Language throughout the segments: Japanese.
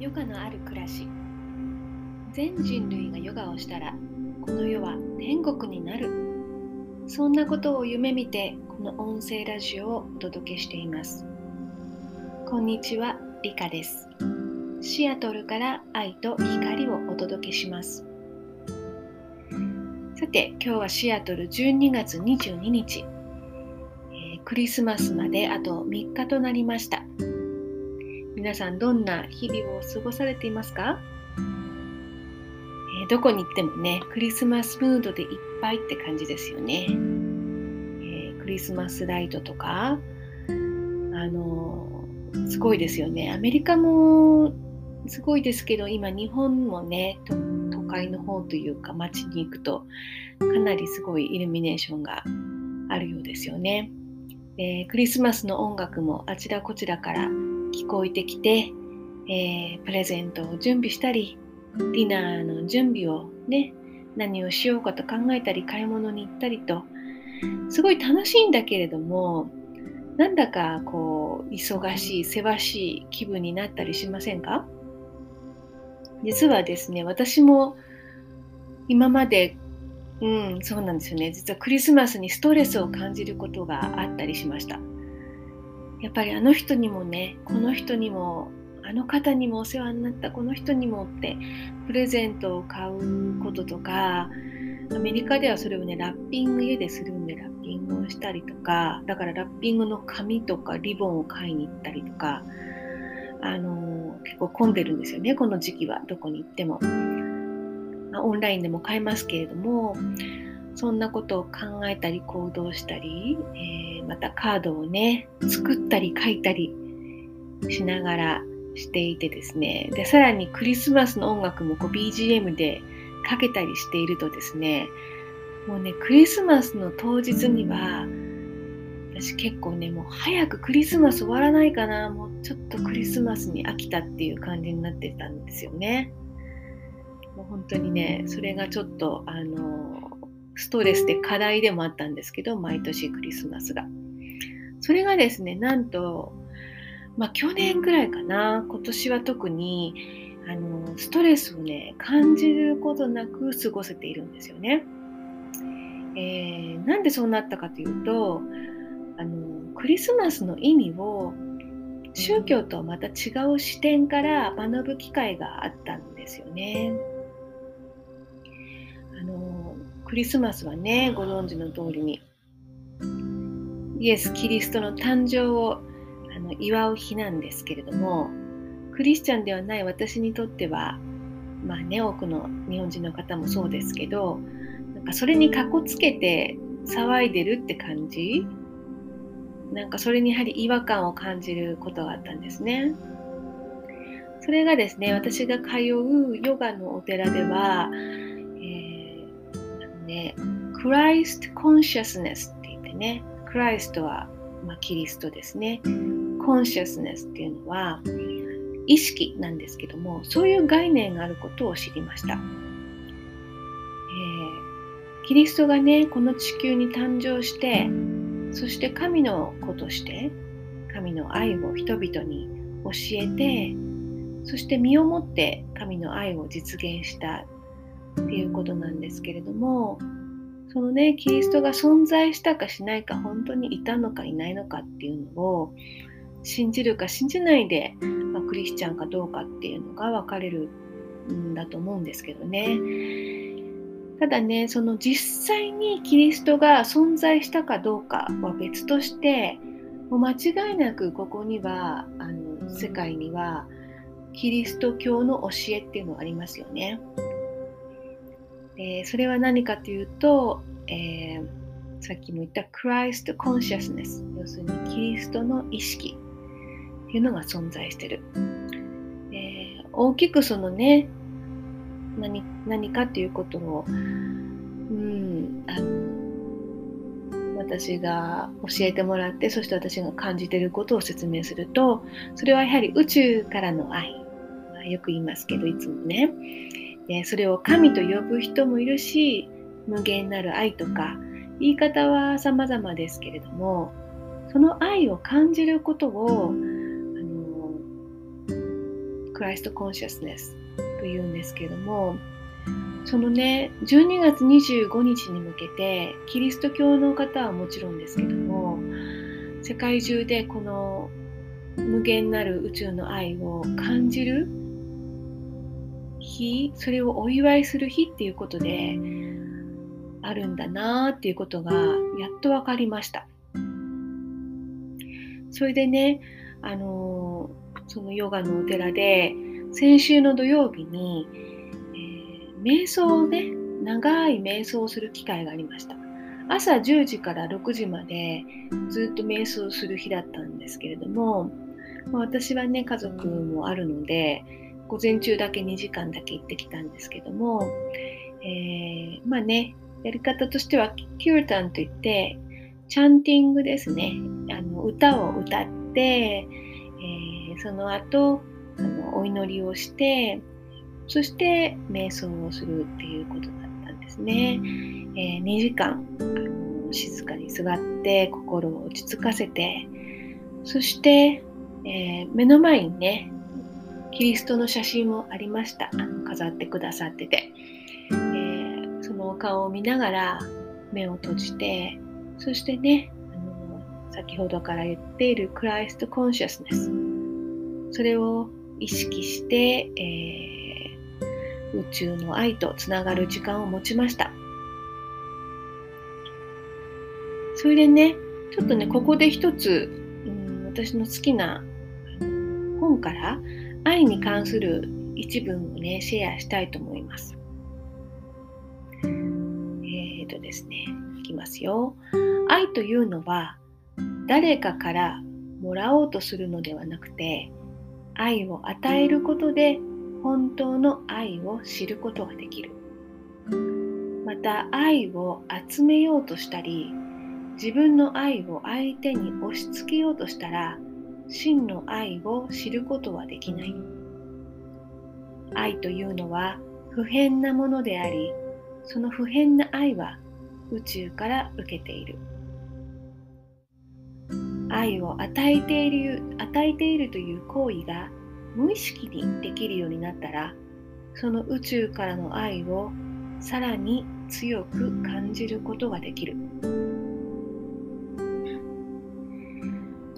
ヨガのある暮らし。全人類がヨガをしたらこの世は天国になる。そんなことを夢見てこの音声ラジオをお届けしています。こんにちはリカです。シアトルから愛と光をお届けします。さて今日はシアトル12月22日、えー、クリスマスまであと3日となりました。皆さんどんな日々を過ごされていますか、えー、どこに行ってもね、クリスマスムードでいっぱいって感じですよね。えー、クリスマスライトとか、あのー、すごいですよね。アメリカもすごいですけど、今日本もね、都会の方というか街に行くとかなりすごいイルミネーションがあるようですよね。でクリスマスの音楽もあちらこちらから聞こえてきて、えー、プレゼントを準備したり、ディナーの準備をね、何をしようかと考えたり、買い物に行ったりと、すごい楽しいんだけれども、なんだかこう、忙しい、せわしい気分になったりしませんか？実はですね、私も今まで、うん、そうなんですよね。実はクリスマスにストレスを感じることがあったりしました。やっぱりあの人にもねこの人にもあの方にもお世話になったこの人にもってプレゼントを買うこととかアメリカではそれをねラッピング家でするんでラッピングをしたりとかだからラッピングの紙とかリボンを買いに行ったりとかあの結構混んでるんですよねこの時期はどこに行っても、オンラインでも買えますけれどもそんなことを考えたり行動したり、えー、またカードをね作ったり書いたりしながらしていてですね。でさらにクリスマスの音楽もこう BGM でかけたりしているとですね。もうねクリスマスの当日には私結構ねもう早くクリスマス終わらないかな。もうちょっとクリスマスに飽きたっていう感じになってたんですよね。もう本当にねそれがちょっとあのストレスで課題でもあったんですけど、毎年クリスマスが。それがですね、なんと、まあ去年くらいかな、今年は特に、あの、ストレスをね、感じることなく過ごせているんですよね。えー、なんでそうなったかというと、あの、クリスマスの意味を宗教とはまた違う視点から学ぶ機会があったんですよね。クリスマスはね、ご存知の通りに、イエス・キリストの誕生をあの祝う日なんですけれども、クリスチャンではない私にとっては、まあね、多くの日本人の方もそうですけど、なんかそれにかこつけて騒いでるって感じ？なんかそれにやはり違和感を感じることがあったんですね。それがですね、私が通うヨガのお寺では、ね、クライストコンシャスネスって言ってね、クライストは、まあ、キリストですね。コンシャスネスっていうのは意識なんですけども、そういう概念があることを知りました。えー、キリストがね、この地球に誕生して、そして神の子として、神の愛を人々に教えて、そして身をもって神の愛を実現したっていうことなんですけれどもそのねキリストが存在したかしないか本当にいたのかいないのかっていうのを信じるか信じないで、まあ、クリスチャンかどうかっていうのが分かれるんだと思うんですけどねただねその実際にキリストが存在したかどうかは別としてもう間違いなくここにはあの世界にはキリスト教の教えっていうのがありますよね。えー、それは何かというと、えー、さっきも言った Christ Consciousness 要するにキリストの意識っていうのが存在してる、えー、大きくそのね何何かということを、うん、あの私が教えてもらってそして私が感じていることを説明するとそれはやはり宇宙からの愛、まあ、よく言いますけどいつもねでそれを神と呼ぶ人もいるし無限なる愛とか言い方は様々ですけれどもその愛を感じることをあのクライストコンシャスネスというんですけれどもそのね12月25日に向けてキリスト教の方はもちろんですけども世界中でこの無限なる宇宙の愛を感じる日それをお祝いする日っていうことであるんだなっていうことがやっと分かりました。それでねあのそのヨガのお寺で先週の土曜日に、えー、瞑想をね長い瞑想をする機会がありました。朝10時から6時までずっと瞑想する日だったんですけれども、私はね家族もあるので午前中だけ2時間だけ行ってきたんですけども、えー、まあねやり方としてはキュータンといってチャンティングですね。あの歌を歌って、えー、その後あのお祈りをしてそして瞑想をするっていうことだったんですね、えー、2時間あの静かに座って心を落ち着かせてそして、えー、目の前にねキリストの写真もありました。あの飾ってくださってて、えー、そのお顔を見ながら目を閉じてそしてねあの先ほどから言っているクライストコンシャスネス。それを意識して、えー、宇宙の愛とつながる時間を持ちました。それでねちょっとねここで一つ、うん、私の好きな本から愛に関する一文をね、シェアしたいと思います。えーとですね、いきますよ。愛というのは、誰かからもらおうとするのではなくて、愛を与えることで本当の愛を知ることができる。また愛を集めようとしたり、自分の愛を相手に押し付けようとしたら、真の愛を知ることはできない。愛というのは普遍なものであり、その普遍な愛は宇宙から受けている。愛を与えている与えているという行為が無意識にできるようになったら、その宇宙からの愛をさらに強く感じることができる。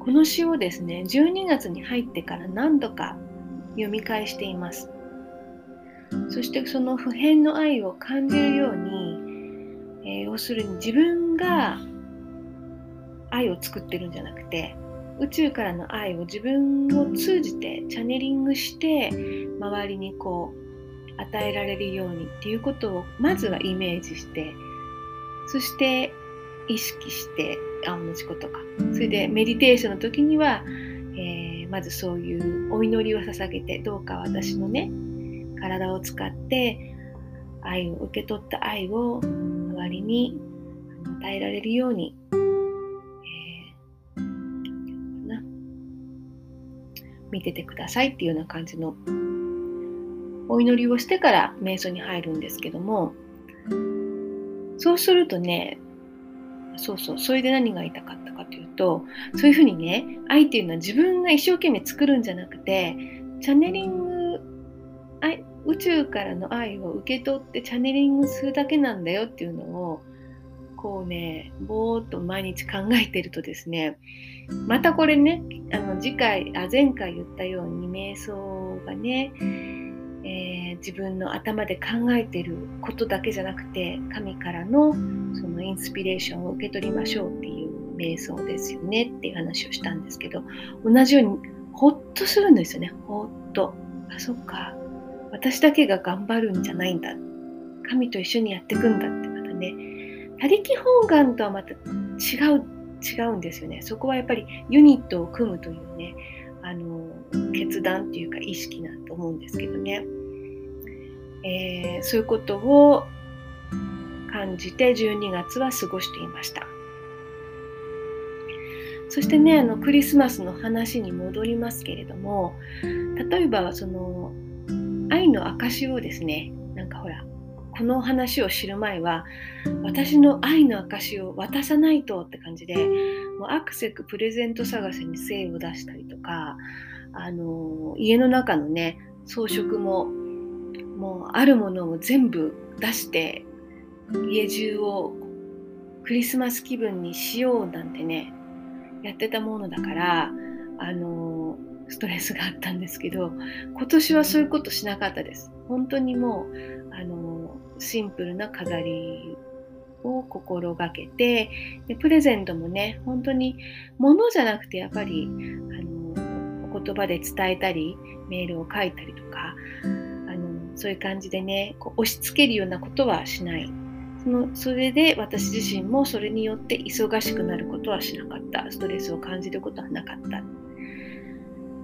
この詩をですね、12月に入ってから何度か読み返しています。そしてその普遍の愛を感じるように、えー、要するに自分が愛を作ってるんじゃなくて、宇宙からの愛を自分を通じてチャネリングして周りにこう与えられるようにっていうことをまずはイメージしてそして意識してあ同じことか。それでメディテーションの時には、えー、まずそういうお祈りを捧げてどうか私のね体を使って愛を受け取った愛を周りに与えられるように、えー、見ててくださいっていうような感じのお祈りをしてから瞑想に入るんですけどもそうするとねそうそう、それで何が言いたかったかというと、そういうふうにね、愛っていうのは自分が一生懸命作るんじゃなくて、チャネリング、愛宇宙からの愛を受け取ってチャネリングするだけなんだよっていうのを、こうね、ぼーっと毎日考えてるとですね、またこれね、あの次回、あ前回言ったように瞑想がね、えー、自分の頭で考えてることだけじゃなくて神からのそのインスピレーションを受け取りましょうっていう瞑想ですよねっていう話をしたんですけど同じようにほっとするんですよね。ほっと。あそっか。私だけが頑張るんじゃないんだ。神と一緒にやっていくんだってまたね。他力本願とはまた違う違うんですよね。そこはやっぱりユニットを組むというねあの決断っていうか意識なと思うんですけどね、えー、そういうことを感じて12月は過ごしていました。そしてねあのクリスマスの話に戻りますけれども例えばその愛の証をですねなんかほらこの話を知る前は私の愛の証を渡さないとって感じでもうアクセクプレゼント探しに精を出したりとかあの家の中のね装飾ももうあるものを全部出して家中をクリスマス気分にしようなんてねやってたものだからあのストレスがあったんですけど今年はそういうことしなかったです。本当にもうあのシンプルな飾りを心がけてでプレゼントもね本当に物じゃなくてやっぱりあのお言葉で伝えたりメールを書いたりとかそういう感じでねこう押し付けるようなことはしない。そのそれで私自身もそれによって忙しくなることはしなかった。ストレスを感じることはなかった。っ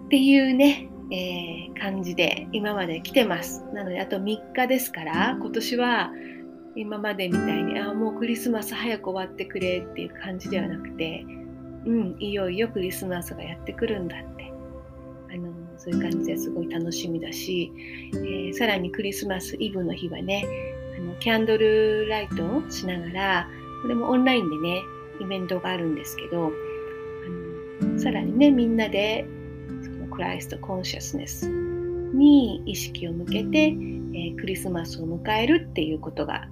ていうね、えー、感じで今まで来てます。なのであと3日ですから今年は今までみたいにああもうクリスマス早く終わってくれっていう感じではなくてうんいよいよクリスマスがやってくるんだってそういう感じですごい楽しみだし、えー、さらにクリスマスイブの日はねあのキャンドルライトをしながらこれもオンラインでねイベントがあるんですけどあのさらにねみんなでそのクライストコンシャスネスに意識を向けて、えー、クリスマスを迎えるっていうことが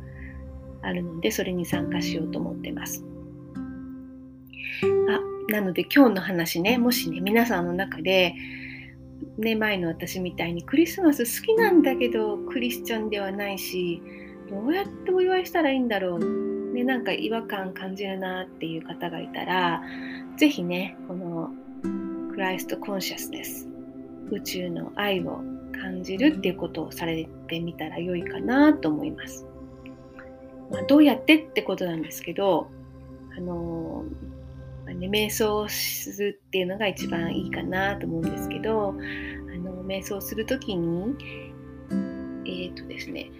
あるのでそれに参加しようと思ってます。あなので今日の話ねもしね皆さんの中でね前の私みたいにクリスマス好きなんだけどクリスチャンではないしどうやってお祝いしたらいいんだろう、ね、なんか違和感感じるなっていう方がいたら是非ねこのクライストコンシャスです宇宙の愛を感じるっていうことをされてみたら良いかなと思います。まあ、どうやってってことなんですけど、あのまあね、瞑想するっていうのが一番いいかなと思うんですけど、あの瞑想するときに、えっ、ー、とですね、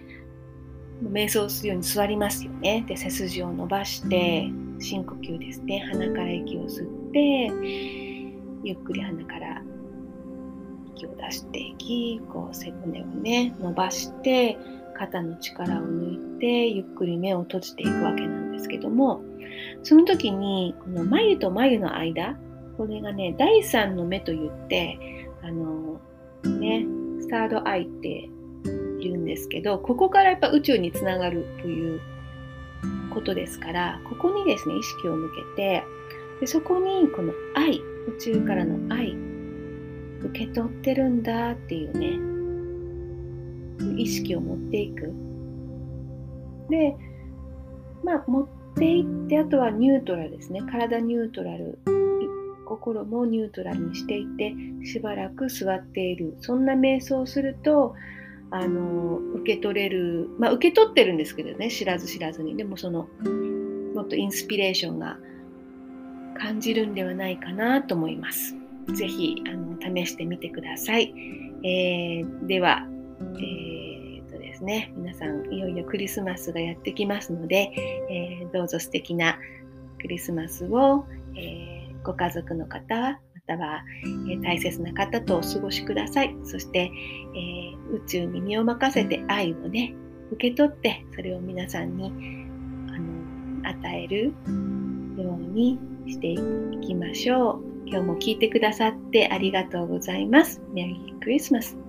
瞑想するように座りますよね。で、背筋を伸ばして、深呼吸ですね。鼻から息を吸って、ゆっくり鼻から息を出していき、こう背骨をね、伸ばして、肩の力を抜いてゆっくり目を閉じていくわけなんですですけどもその時にこの眉と眉の間これがね第三の目と言ってあのねスタードアイって言うんですけどここからやっぱ宇宙につながるということですからここにですね意識を向けてでそこにこの愛宇宙からの愛受け取ってるんだっていうね意識を持っていく。で、まあ、持っていって、あとはニュートラルですね。体ニュートラル。心もニュートラルにしていて、しばらく座っている。そんな瞑想をすると、あの、受け取れる、まあ、受け取ってるんですけどね、知らず知らずに。でも、その、もっとインスピレーションが感じるんではないかなと思います。ぜひ、あの、試してみてください。えー、では、えー、ね、皆さんいよいよクリスマスがやってきますので、えー、どうぞ素敵なクリスマスを、えー、ご家族の方または、え大切な方とお過ごしください。そして、え宇宙に身を任せて愛をね、受け取ってそれを皆さんにあの与えるようにしていきましょう。今日も聞いてくださってありがとうございます。メリークリスマス。